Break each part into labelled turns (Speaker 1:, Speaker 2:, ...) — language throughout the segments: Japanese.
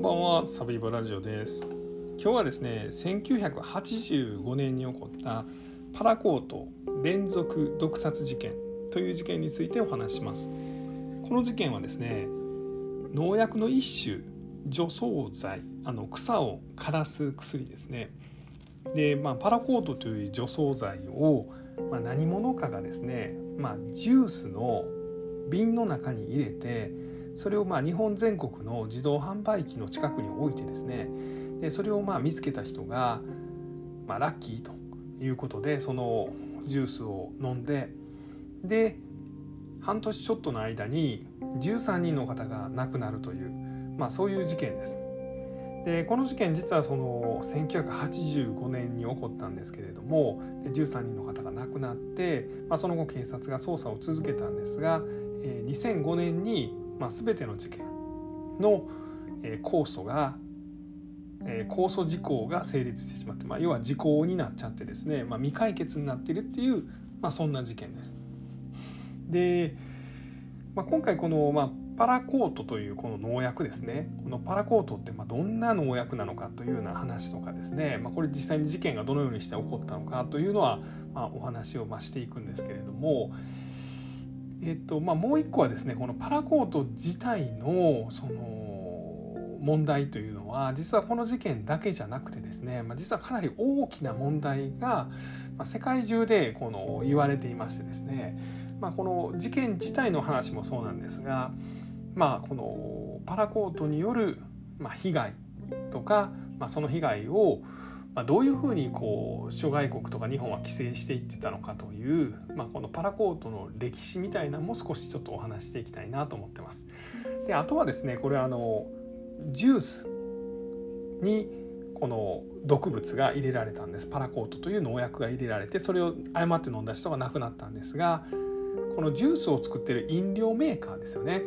Speaker 1: んばんは。サビバラジオです。今日はですね1985年に起こったパラコート連続毒殺事件という事件についてお話します。この事件はですね農薬の一種除草剤あの草を枯らす薬ですね。で、まあ、パラコートという除草剤を、まあ、何者かがですね、まあ、ジュースの瓶の中に入れてそれをまあ日本全国の自動販売機の近くに置いてですねでそれをまあ見つけた人が、まあ、ラッキーということでそのジュースを飲んでで半年ちょっとの間に13人の方が亡くなるという、まあ、そういう事件です。でこの事件実はその1985年に起こったんですけれども13人の方が亡くなって、まあ、その後警察が捜査を続けたんですが2005年にまあ、全ての事件の、えー、控訴が、えー、控訴事項が成立してしまって、まあ、要は時効になっちゃってですね、まあ、未解決になってるっていう、まあ、そんな事件です。で、まあ、今回この、まあ、パラコートというこの農薬ですねこのパラコートってまあどんな農薬なのかというような話とかですね、まあ、これ実際に事件がどのようにして起こったのかというのは、まあ、お話をましていくんですけれども、えっとまあ、もう一個はですねこのパラコート自体のその問題というのは実はこの事件だけじゃなくてですね、まあ、実はかなり大きな問題が、ま、世界中でこの言われていましてですね、まあ、この事件自体の話もそうなんですが、まあ、このパラコートによる、被害とか、まあ、その被害をまあ、どういうふうにこう諸外国とか日本は規制していってたのかという、まあ、このパラコートの歴史みたいなのも少しちょっとお話していきたいなと思ってます。であとはですねこれあのジュースにこの毒物が入れられたんですパラコートという農薬が入れられてそれを誤って飲んだ人が亡くなったんですがこのジュースを作ってる飲料メーカーですよね、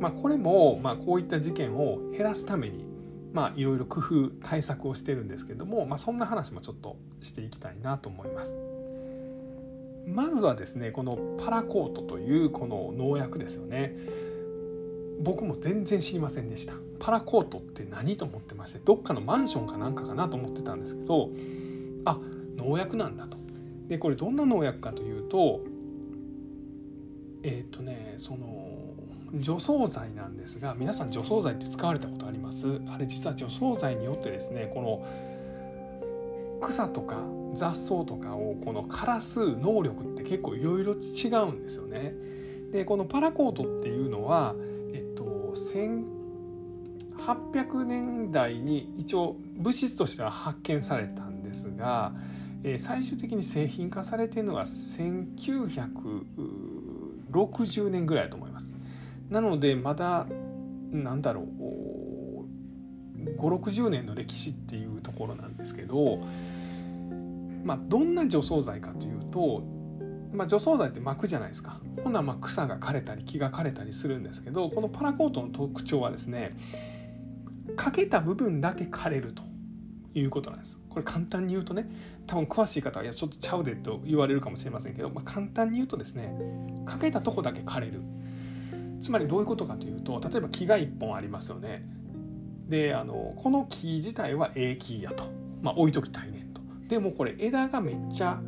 Speaker 1: まあ、これもまあこういった事件を減らすためにまあいろいろ工夫対策をしてるんですけども、まあ、そんな話もちょっとしていきたいなと思います。まずはですねこのパラコートというこの農薬ですよね。僕も全然知りませんでした。パラコートって何と思ってましてどっかのマンションかなんかかなと思ってたんですけどあ農薬なんだと。でこれどんな農薬かというとえっ、ー、とねその除草剤なんですが皆さん除草剤って使われたことあります？あれ実は除草剤によってですねこの草とか雑草とかをこの枯らす能力って結構いろいろ違うんですよね。でこのパラコートっていうのは、えっと、1800年代に一応物質としては発見されたんですが、え最終的に製品化されているのが1960年ぐらいだと思います。なのでまだなんだろう560年の歴史っていうところなんですけど、まあ、どんな除草剤かというと、まあ、除草剤って巻くじゃないですかほんなま草が枯れたり木が枯れたりするんですけどこのパラコートの特徴はですねかけた部分だけ枯れるということなんです。これ簡単に言うとね多分詳しい方はいやちょっとちゃうでと言われるかもしれませんけど、まあ、簡単に言うとですねかけたとこだけ枯れるつまりどういうことかというと例えば木が1本ありますよね。であのこの木自体はええ木やと、まあ、置いときたいねんと。でもこれ枝がめっちゃ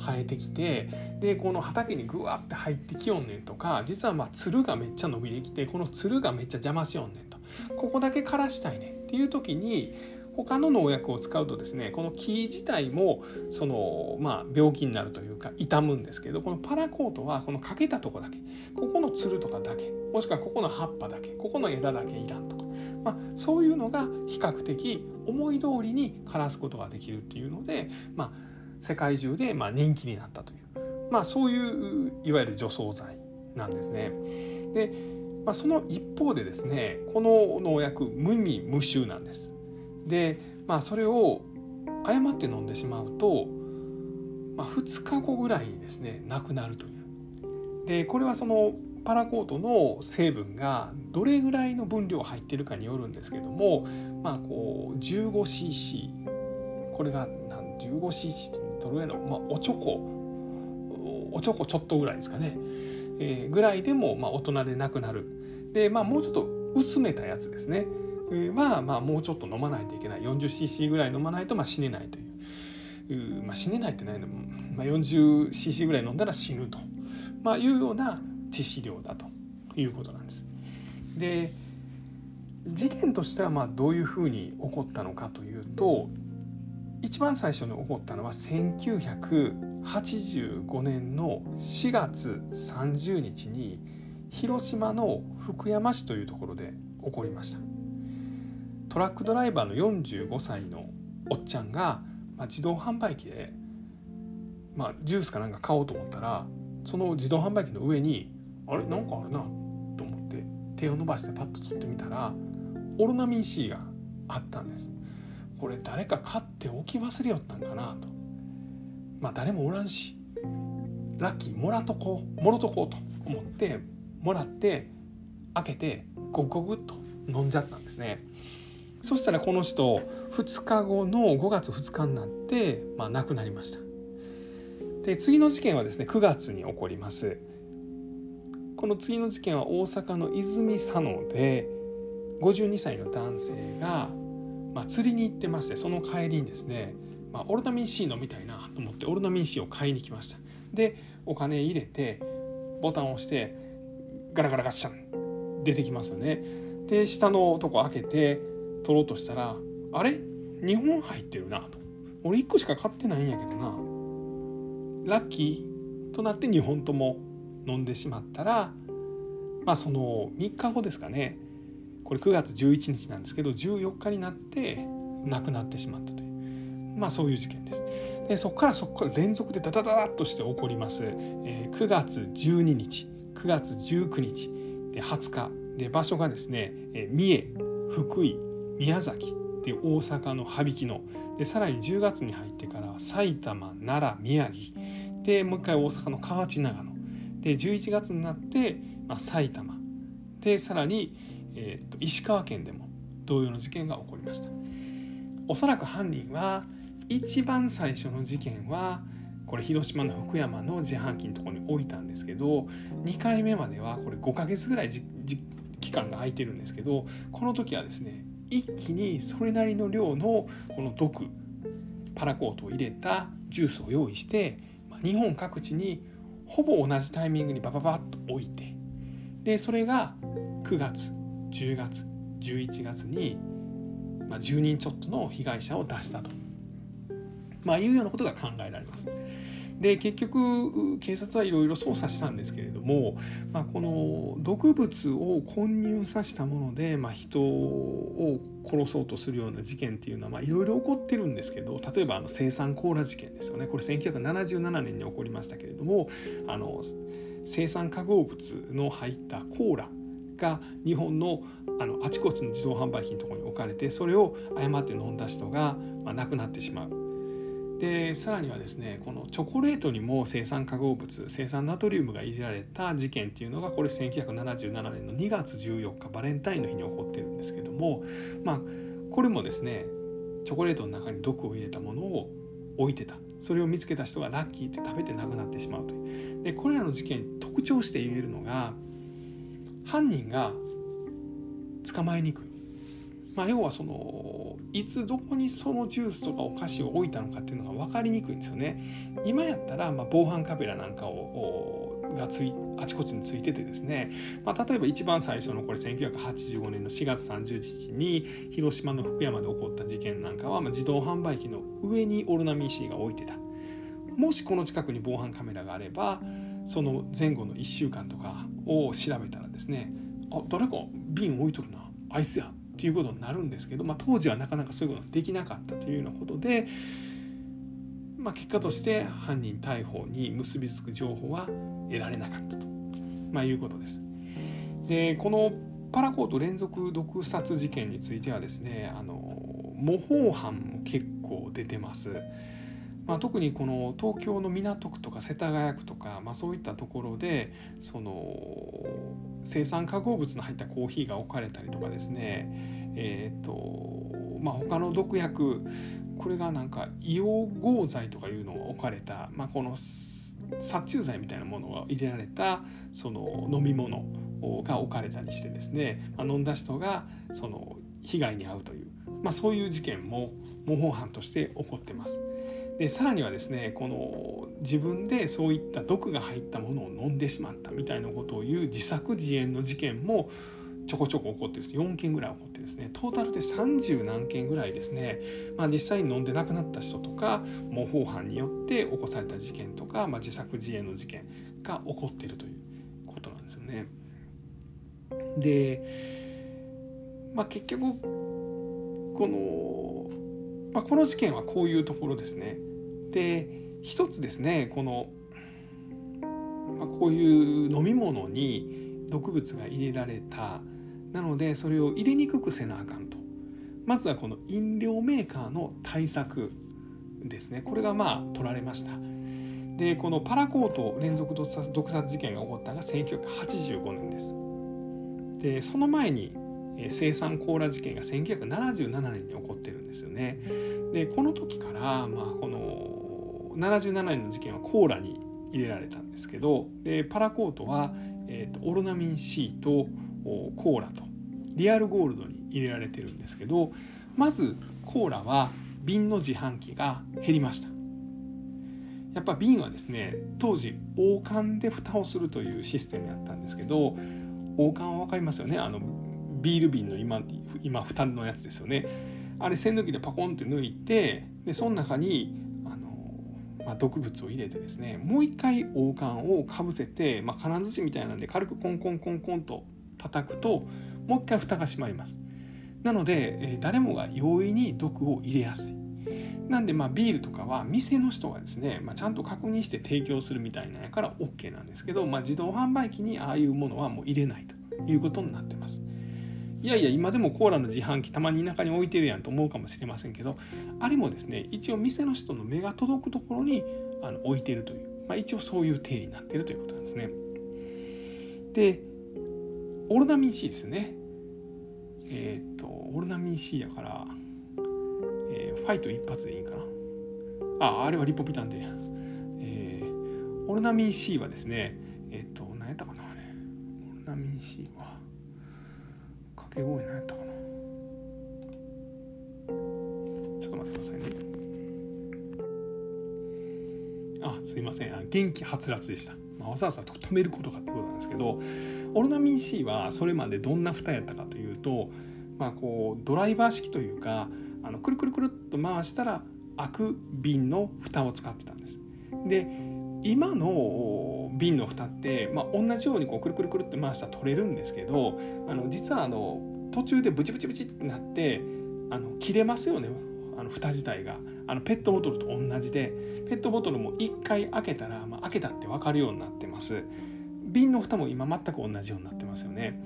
Speaker 1: 生えてきてでこの畑にぐわって入ってきよんねんとか実はまあつるがめっちゃ伸びてきてこのつるがめっちゃ邪魔しよんねんとここだけ枯らしたいねんっていう時に他の農薬を使うとですねこの木自体もその、まあ、病気になるというか傷むんですけどこのパラコートはこのかけたとこだけここのつるとかだけもしくはここの葉っぱだけここの枝だけいらんとか、まあ、そういうのが比較的思い通りに枯らすことができるっていうので、まあ、世界中でま人気になったという、まあ、そういういわゆる除草剤なんですね。でまあ、その一方でですねこの農薬無味無臭なんです。でまあそれを誤って飲んでしまうと、まあ、2日後ぐらいにですね亡くなるという。でこれはそのパラコートの成分がどれぐらいの分量入ってるかによるんですけどもまあこう 15cc これが 15cc ってどれぐらいの、まあ、おちょこ。おちょこちょっとぐらいですかね、えー、ぐらいでもまあ大人で亡くなる。でまあもうちょっと薄めたやつですね。は、まあ、もうちょっと飲まないといけない。40cc ぐらい飲まないと、まあ、死ねないという、まあ、死ねないってないの、まあ、40cc ぐらい飲んだら死ぬと、まあ、いうような致死量だと。いうことなんです。で事件としてはまあどういうふうに起こったのかというと一番最初に起こったのは1985年の4月30日に広島の福山市というところで起こりました。トラックドライバーの45歳のおっちゃんが、まあ、自動販売機で、まあ、ジュースかなんか買おうと思ったらその自動販売機の上にあれ？なんかあるなと思って手を伸ばしてパッと取ってみたらオロナミン C があったんです。これ誰か買って置き忘れよったんかなと。まあ誰もおらんしラッキーもらとこうもろとこうと思ってもらって開けてゴクゴクっと飲んじゃったんですね。そしたらこの人2日後の5月2日になって、まあ、亡くなりました。で次の事件はですね9月に起こります。この次の事件は大阪の泉佐野で52歳の男性が、まあ、釣りに行ってましてその帰りにですね、まあ、オルナミン C 飲みたいなと思ってオルナミン C を買いに来ました。でお金入れてボタンを押してガラガラガッシャン出てきますよね。で下のとこ開けて取ろうとしたらあれ？2本入ってるなと。俺1個しか買ってないんやけどな。ラッキーとなって2本とも飲んでしまったらまあその3日後ですかね。これ9月11日なんですけど14日になって亡くなってしまったという。まあそういう事件です。でそこからそこから連続でダダダダッとして起こります、えー、9月12日9月19日で20日。で場所がですね、えー、三重福井宮崎で大阪の羽曳野。でさらに10月に入ってから埼玉奈良宮城。でもう一回大阪の河内長野。で11月になって、まあ、埼玉。でさらにえーと、石川県でも同様の事件が起こりました。おそらく犯人は一番最初の事件はこれ広島の福山の自販機のとこに置いたんですけど2回目まではこれ5ヶ月ぐらい期間が空いてるんですけどこの時はですね一気にそれなりの量のこの毒パラコートを入れたジュースを用意して日本各地にほぼ同じタイミングにバババッと置いてでそれが9月10月11月に、まあ、10人ちょっとの被害者を出したと、まあ、いうようなことが考えられます。で結局警察はいろいろ捜査したんですけれども、まあ、この毒物を混入させたもので、まあ、人を殺そうとするような事件っていうのはいろいろ起こってるんですけど例えばあの生産コーラ事件ですよねこれ1977年に起こりましたけれどもあの生産化合物の入ったコーラが日本のあのあちこちの自動販売機のところに置かれてそれを誤って飲んだ人が、まあ、亡くなってしまう。でさらにはですねこのチョコレートにも生酸化合物生酸ナトリウムが入れられた事件っていうのがこれ1977年の2月14日バレンタインの日に起こってるんですけどもまあこれもですねチョコレートの中に毒を入れたものを置いてた。それを見つけた人がラッキーって食べて亡くなってしまうという。でこれらの事件特徴して言えるのが犯人が捕まえにくい、まあ、要はそのいつどこにそのジュースとかお菓子を置いたのかっていうのが分かりにくいんですよね。今やったらまあ防犯カメラなんかをがついあちこちについててですね、まあ、例えば一番最初のこれ1985年の4月30日に広島の福山で起こった事件なんかは、まあ、自動販売機の上にオルナミン C が置いてた。もしこの近くに防犯カメラがあればその前後の1週間とかを調べたらですねあ誰か瓶置いとるな。あいつや。っていうことになるんですけど、まあ、当時はなかなかそういうことができなかったというようなことで、まあ、結果として犯人逮捕に結びつく情報は得られなかったと、まあ、いうことです。でこのパラコート連続毒殺事件についてはですねあの模倣犯も結構出てます。まあ、特にこの東京の港区とか世田谷区とか、まあ、そういったところでその生産化合物の入ったコーヒーが置かれたりとかですねえっ、ー、とまあ他の毒薬これがなんか硫黄合剤とかいうのが置かれた、まあ、この殺虫剤みたいなものが入れられたその飲み物が置かれたりしてですね、まあ、飲んだ人がその被害に遭うという、まあ、そういう事件も模倣犯として起こってます。でさらにはですねこの自分でそういった毒が入ったものを飲んでしまったみたいなことを言う自作自演の事件もちょこちょこ起こってるんです4件ぐらい起こってですねトータルで30何件ぐらいですね、まあ、実際に飲んで亡くなった人とか模倣犯によって起こされた事件とか、まあ、自作自演の事件が起こっているということなんですよね。で、まあ、結局この、まあ、この事件はこういうところですね。で一つですねこの、まあ、こういう飲み物に毒物が入れられた。なのでそれを入れにくくせなあかんと。まずはこの飲料メーカーの対策ですね。これがまあ取られました。でこのパラコート連続毒殺毒殺事件が起こったのが1985年です。でその前に生産コーラ事件が1977年に起こってるんですよね。でこの時からまあこの77年の事件はコーラに入れられたんですけどでパラコートは、えーと、オロナミン C とコーラとリアルゴールドに入れられてるんですけどまずコーラは瓶の自販機が減りました。やっぱ瓶はですね当時王冠で蓋をするというシステムやったんですけど王冠は分かりますよね？あのビール瓶の今今蓋のやつですよね。あれ栓抜きでパコンって抜いてでその中に、まあ、毒物を入れてですねもう一回王冠をかぶせて、まあ、金槌みたいなんで軽くコンコンコンコンと叩くともう一回蓋が閉まります。なので、え誰もが容易に毒を入れやすい。なんでまあビールとかは店の人がですね、まあ、ちゃんと確認して提供するみたいなんやから OK なんですけど、まあ、自動販売機にああいうものはもう入れないということになってます。いやいや今でもコーラの自販機たまに田舎に置いてるやんと思うかもしれませんけどあれもですね一応店の人の目が届くところにあの置いてるという、まあ、一応そういう定理になってるということなんですね。でオルナミン C ですね。えっ、とオルナミン C やからえー、ファイト一発でいいかな。ああれはリポビタンで、えー、オルナミン C はですねえっ、と何やったかなあれ。オルナミン C は。掛け声何やったかな。ちょっと待ってくださいね。あすいません。元気はつらつでした、まあ、わざわざ止めることかってことなんですけどオルナミン C はそれまでどんな蓋やったかというとまあこうドライバー式というかあのくるくるくるっと回したら開く瓶の蓋を使ってたんです。で今の瓶の蓋って、まあ、同じようにこうくるくるくるって回したら取れるんですけどあの実はあの途中でブチブチブチってなってあの切れますよねあの蓋自体が。あのペットボトルと同じでペットボトルも1回開けたら、まあ、開けたって分かるようになってます。瓶の蓋も今全く同じようになってますよね。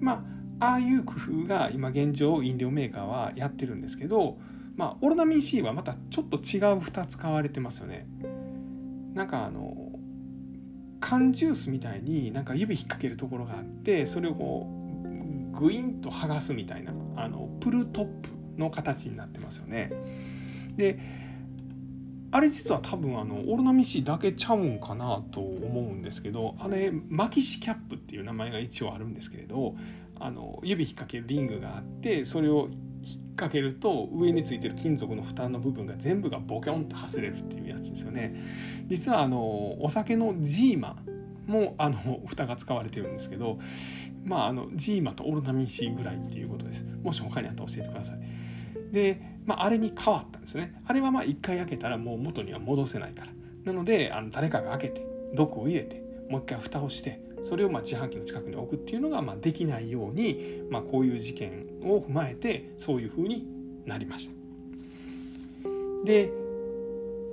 Speaker 1: まあああいう工夫が今現状飲料メーカーはやってるんですけど、まあ、オロナミン C はまたちょっと違う蓋使われてますよね。なんかあの缶ジュースみたいになんか指引っ掛けるところがあってそれをこうグインと剥がすみたいなあのプルトップの形になってますよね。であれ実は多分あのオロナミシだけちゃうんかなと思うんですけどあれマキシキャップっていう名前が一応あるんですけれどあの指引っ掛けるリングがあってそれを引っ掛けると上についてる金属の蓋の部分が全部がボキョンと外れるっていうやつですよね。実はあのお酒のジーマもあの 蓋が使われてるんですけどまああのジーマとオルナミン C ぐらいっていうことです。もし他にあったら教えてください。で、まあ、あれに変わったんですね。あれはまあ一回開けたらもう元には戻せないから。なのであの誰かが開けて毒を入れてもう一回蓋をしてそれをま自販機の近くに置くっていうのがまできないように、まあ、こういう事件を踏まえてそういうふうになりました。で、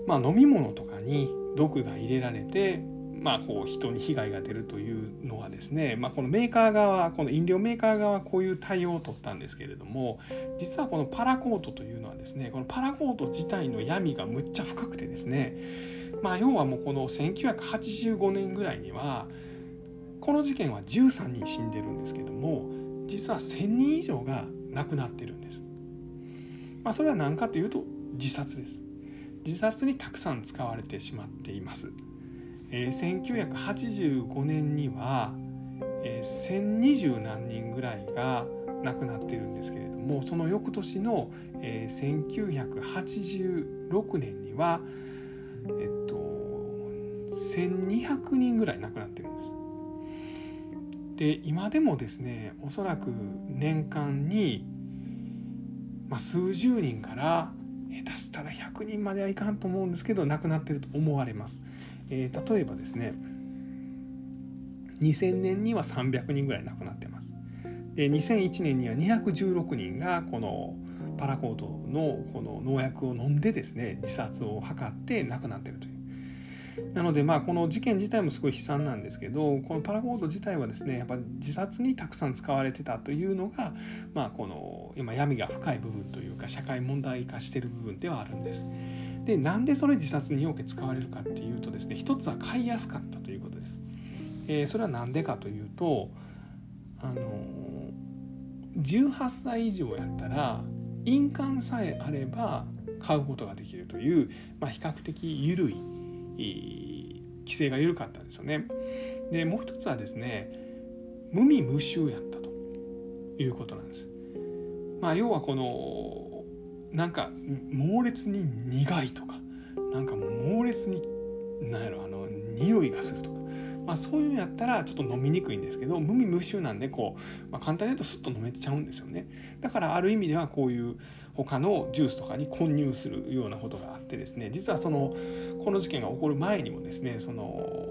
Speaker 1: まあ、飲み物とかに毒が入れられて、まあ、こう人に被害が出るというのはですね、まあ、このメーカー側この飲料メーカー側はこういう対応を取ったんですけれども実はこのパラコートというのはですねこのパラコート自体の闇がむっちゃ深くてですねまあ要はもうこの1985年ぐらいにはこの事件は13人死んでるんですけども実は1,000人以上が亡くなってるんです。まあ、それは何かというと自殺です。自殺にたくさん使われてしまっています。えー、1985年には、えー、1,020何人ぐらいが亡くなってるんですけれどもその翌年の、えー、1986年にはえっと1200人ぐらい亡くなってるんです。で今でもですねおそらく年間に、まあ、数十人から下手したら100人まではいかんと思うんですけど亡くなってると思われます。えー、例えばですね2000年には300人ぐらい亡くなってます。で2001年には216人がこのパラコートのこの農薬を飲んでですね自殺を図って亡くなってるという。なのでまあこの事件自体もすごい悲惨なんですけどこのパラコード自体はですねやっぱ自殺にたくさん使われてたというのがまあこの今闇が深い部分というか社会問題化してる部分ではあるんです。でなんでそれ自殺によく使われるかっていうとですね一つは買いやすかったということです。えー、それは何でかというとあの18歳以上やったら印鑑さえあれば買うことができるという、まあ、比較的緩い規制が緩かったんですよね。でもう一つはですね無味無臭やったということなんです。まあ、要はこのなんか猛烈に苦いとかなんか猛烈に何やろあの匂いがするとかまあ、そういうのやったらちょっと飲みにくいんですけど無味無臭なんでこう、まあ、簡単に言うとスッと飲めちゃうんですよねだからある意味ではこういう他のジュースとかに混入するようなことがあってですね実はそのこの事件が起こる前にもですねその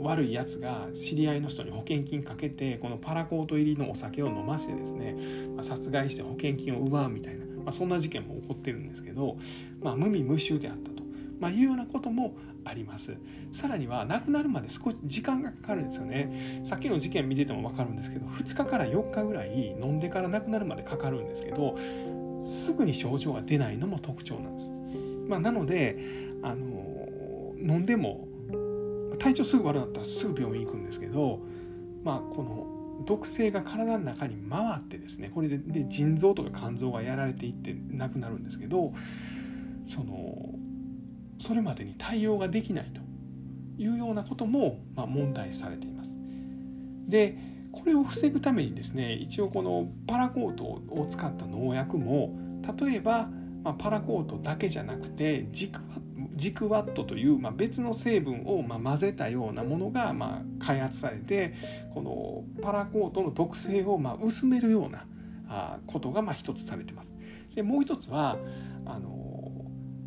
Speaker 1: 悪いやつが知り合いの人に保険金かけてこのパラコート入りのお酒を飲ましてですね、まあ、殺害して保険金を奪うみたいな、まあ、そんな事件も起こってるんですけど、まあ、無味無臭であったと。まあ、いうようなこともありますさらには亡くなるまで少し時間がかかるんですよねさっきの事件見てても分かるんですけど2日から4日ぐらい飲んでから亡くなるまでかかるんですけどすぐに症状が出ないのも特徴なんです、まあ、なのであの飲んでも体調すぐ悪かったらすぐ病院行くんですけどまあこの毒性が体の中に回ってですねこれでで腎臓とか肝臓がやられていって亡くなるんですけどそのそれまでに対応ができないというようなことも、まあ、問題されています。でこれを防ぐためにですね一応このパラコートを使った農薬も例えば、まあ、パラコートだけじゃなくてジクワジクワットという、まあ、別の成分を、まあ、混ぜたようなものが、まあ、開発されてこのパラコートの毒性を、まあ、薄めるようなあことが、まあ、一つされてます。でもう一つはあの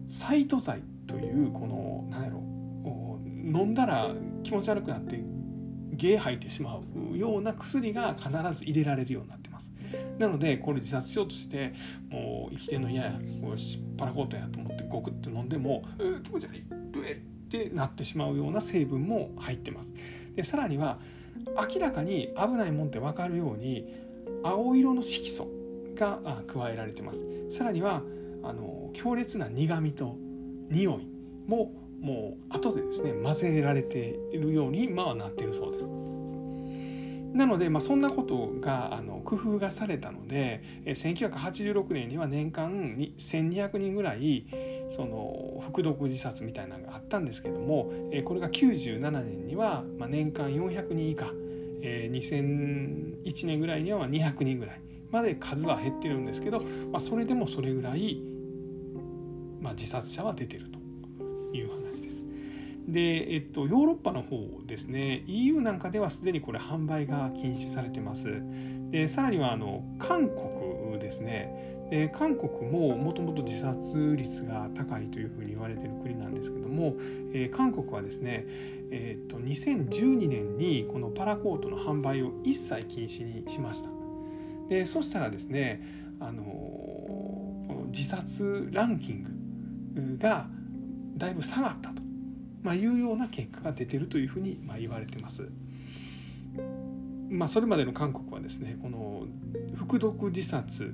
Speaker 1: サイト剤というこの何やろ飲んだら気持ち悪くなってゲー吐いてしまうような薬が必ず入れられるようになってます。なのでこれ自殺しようとしてもう生きてんの嫌やよしパラコートやと思ってゴクッと飲んでも「う気持ち悪いブエってなってしまうような成分も入ってます。でさらには明らかに危ないもんって分かるように青色の色素が加えられてます。さらにはあの強烈な苦みと匂いももう後でですね混ぜられているようにまあなっているそうです。なので、まあ、そんなことがあの工夫がされたので1986年には年間に1200人ぐらいその服毒自殺みたいなのがあったんですけどもこれが97年にはまあ年間400人以下2001年ぐらいには200人ぐらいまで数は減ってるんですけど、まあ、それでもそれぐらいまあ、自殺者は出てるという話です。で、えっと、ヨーロッパの方ですね EU なんかではすでにこれ販売が禁止されてます。でさらにはあの韓国ですねで韓国ももともと自殺率が高いというふうに言われてる国なんですけども、えー、韓国はですね、えー、っと2012年にこのパラコートの販売を一切禁止にしました。でそしたらですねあのこの自殺ランキングがだいぶ下がったと、まあ、いうような結果が出てるというふうにま言われてます。まあ、それまでの韓国はですねこの服毒自殺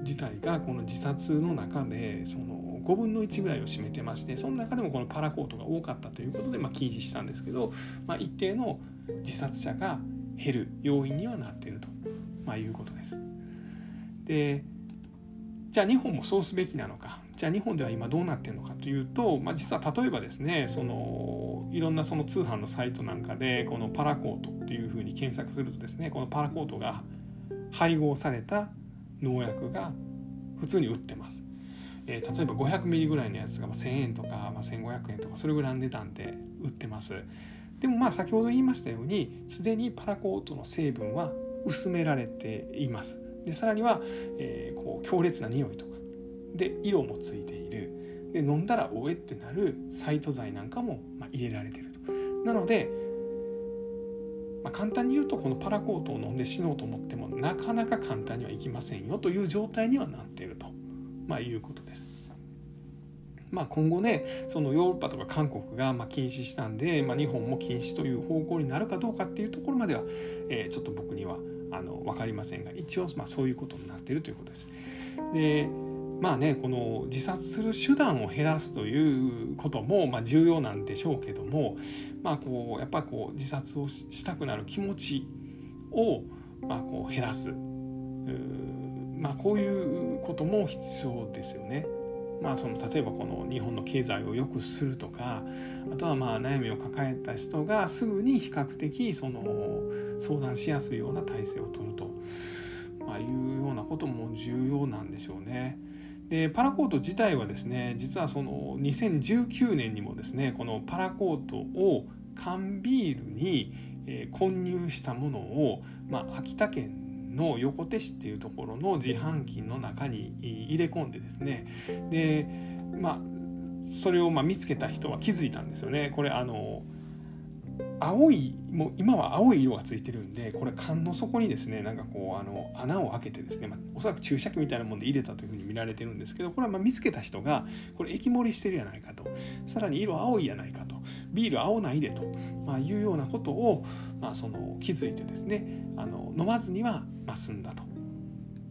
Speaker 1: 自体がこの自殺の中でその5分の1ぐらいを占めてましてその中でもこのパラコートが多かったということでまあ禁止したんですけど、まあ、一定の自殺者が減る要因にはなっていると、まあ、いうことです。でじゃあ日本もそうすべきなのかじゃあ日本では今どうなってるのかというと、まあ、実は例えばですねそのいろんなその通販のサイトなんかでこのパラコートっていうふうに検索するとですねこのパラコートが配合された農薬が普通に売ってます。えー、例えば500ミリぐらいのやつが1000円とか、まあ、1500円とかそれぐらいの値段で売ってます。でもまあ先ほど言いましたようにすでにパラコートの成分は薄められています。でさらには、えー、こう強烈な匂いとで色もついているで飲んだらおえってなるサイト剤なんかも、まあ、入れられてると。なのでまあ、簡単に言うとこのパラコートを飲んで死のうと思ってもなかなか簡単にはいきませんよという状態にはなっていると、まあ、いうことです。まあ、今後ねそのヨーロッパとか韓国がま禁止したんで、まあ、日本も禁止という方向になるかどうかっていうところまでは、えー、ちょっと僕にはあの分かりませんが一応まあそういうことになっているということです。でまあねこの自殺する手段を減らすということもまあ重要なんでしょうけどもまあこうやっぱこう自殺をしたくなる気持ちをまあこう減らすまあこういうことも必要ですよね。まあ、その例えばこの日本の経済を良くするとかあとはまあ悩みを抱えた人がすぐに比較的その相談しやすいような体制を取ると、まあ、いうようなことも重要なんでしょうね。でパラコート自体はですね実はその2019年にもですねこのパラコートを缶ビールに混入したものを、まあ、秋田県の横手市っていうところの自販機の中に入れ込んでですねでまあそれをま見つけた人は気づいたんですよね。これあの青いもう今は青い色がついてるんでこれ缶の底にですねなんかこうあの穴を開けてですね、まあ、おそらく注射器みたいなもんで入れたというふうに見られてるんですけどこれはま見つけた人がこれ液盛りしてるやないかとさらに色青いやないかとビール青ないでと、まあ、いうようなことを、まあ、その気づいてですねあの飲まずにはま済んだと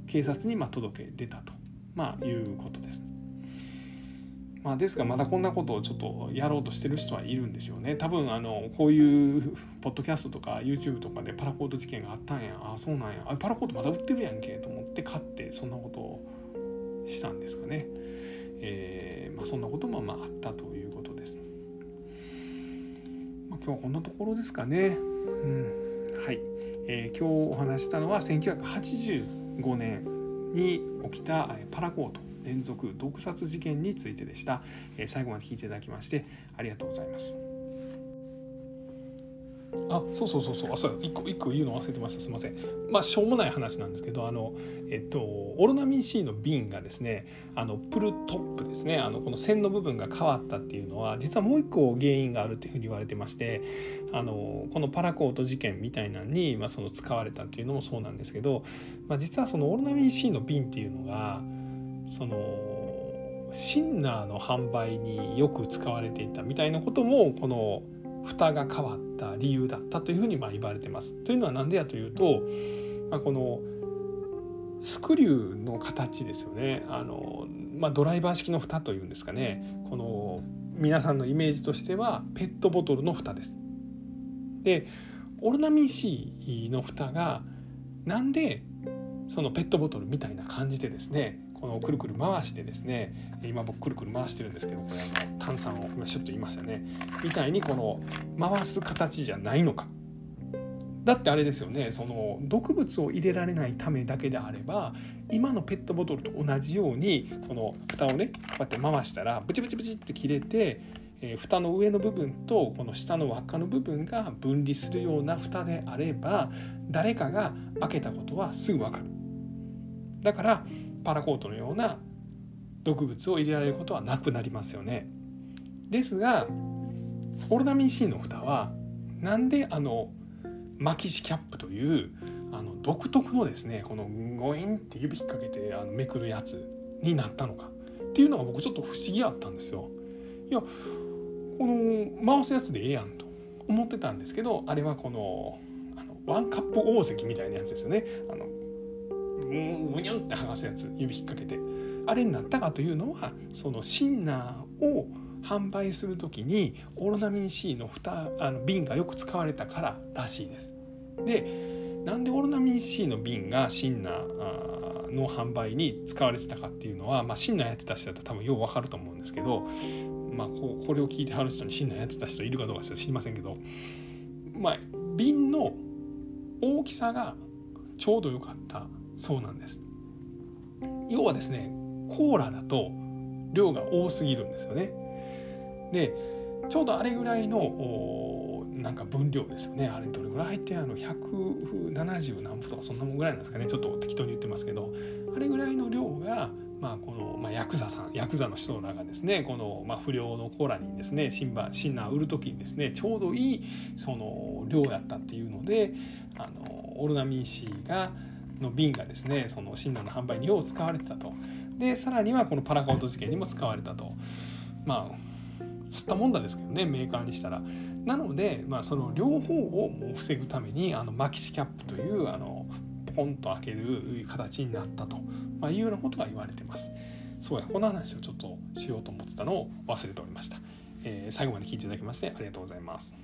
Speaker 1: 警察にま届け出たと、ま、いうことです。まあ、ですがまだこんなことをちょっとやろうとしてる人はいるんですよね。多分あのこういうポッドキャストとか YouTube とかでパラコート事件があったんや。あそうなんや。あパラコートまだ売ってるやんけと思って買ってそんなことをしたんですかね、えー、まあ、そんなこともまああったということです、まあ、今日はこんなところですかね。うん。はい、えー、今日お話したのは1985年に起きたパラコート。連続毒殺事件についてでした、え最後まで聞いていただきましてありがとうございます。あそうそうそうそう。あそう一個一個言うの忘れてました。すいません。まあしょうもない話なんですけどあのえっとオロナミン C の瓶がですねあのプルトップですね。あのこの線の部分が変わったっていうのは実はもう一個原因があるっていうふうに言われてましてあのこのパラコート事件みたいなのに、まあ、その使われたっていうのもそうなんですけど、まあ、実はそのオロナミン C の瓶っていうのがそのシンナーの販売によく使われていたみたいなこともこの蓋が変わった理由だったというふうにま言われてます。というのは何でやというと、まあ、このスクリューの形ですよねあの、まあ、ドライバー式の蓋というんですかねこの皆さんのイメージとしてはペットボトルの蓋です。でオロナミン C の蓋がなんでそのペットボトルみたいな感じでですねこのくるくる回してですね今僕くるくる回してるんですけどこれあの炭酸を今シュッと言いましたね。みたいにこの回す形じゃないのか。だってあれですよねその毒物を入れられないためだけであれば今のペットボトルと同じようにこの蓋をねこうやって回したらブチブチブチって切れて、えー、蓋の上の部分とこの下の輪っかの部分が分離するような蓋であれば誰かが開けたことはすぐ分かる。だからパラコートのような毒物を入れられることはなくなりますよね。ですがオルナミン C の蓋はなんであの巻きしキャップというあの独特のですねこのゴインって指引っ掛けてあのめくるやつになったのかっていうのが僕ちょっと不思議あったんですよ。いやこの回すやつでええやんと思ってたんですけどあれはこのあのワンカップ大関みたいなやつですよね。あのむにゅんって剥がすやつ指引っ掛けてあれになったかというのはそのシンナーを販売する時にオロナミン C の蓋あの瓶がよく使われたかららしいです。でなんでオロナミン C の瓶がシンナーの販売に使われてたかっていうのは、まあ、シンナーやってた人だったら多分よう分かると思うんですけど、まあ、ここれを聞いてはる人にシンナーやってた人いるかどうか知りませんけど、まあ、瓶の大きさがちょうど良かったそうなんです。要はですねコーラだと量が多すぎるんですよね。でちょうどあれぐらいのなんか分量ですよね。あれどれぐらい入ってあの170何歩とかそんなもんぐらいなんですかね。ちょっと適当に言ってますけど。あれぐらいの量がまあ、この、まあ、ヤクザさんヤクザの人らがですねこの、まあ、不良のコーラにですねシンバシンナー売る時にですねちょうどいいその量やったっていうのであのオルナミン C がの瓶がですねそのシンナーの販売によう使われてたとでさらにはこのパラカオト事件にも使われたとまあ吸ったもんだですけどねメーカーにしたら。なので、まあ、その両方をもう防ぐためにあのマキシキャップというあのポンと開ける形になったと、まあ、いうようなことが言われてます。そうやこの話をちょっとしようと思ってたのを忘れておりました。えー、最後まで聞いていただきましてありがとうございます。